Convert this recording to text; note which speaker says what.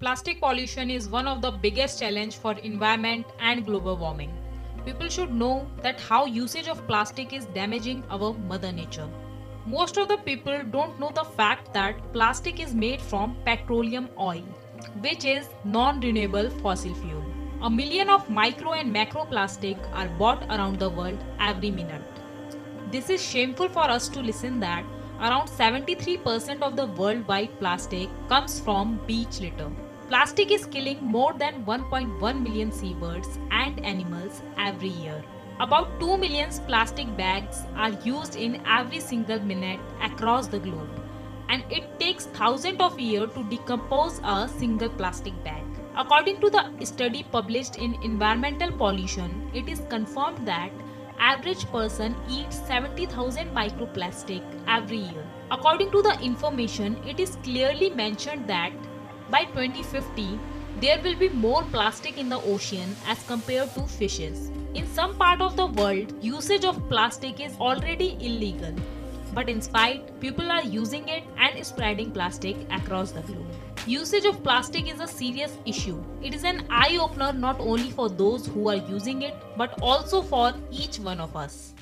Speaker 1: Plastic pollution is one of the biggest challenge for environment and global warming. People should know that how usage of plastic is damaging our mother nature. Most of the people don't know the fact that plastic is made from petroleum oil, which is non-renewable fossil fuel. A million of micro and macro plastic are bought around the world every minute. This is shameful for us to listen that around 73% of the worldwide plastic comes from beach litter. Plastic is killing more than 1.1 million seabirds and animals every year. About 2 million plastic bags are used in every single minute across the globe and it takes thousands of years to decompose a single plastic bag. According to the study published in Environmental Pollution, it is confirmed that average person eats 70,000 microplastic every year. According to the information, it is clearly mentioned that by 2050, there will be more plastic in the ocean as compared to fishes. In some part of the world, usage of plastic is already illegal. But in spite, people are using it and spreading plastic across the globe. Usage of plastic is a serious issue. It is an eye opener not only for those who are using it, but also for each one of us.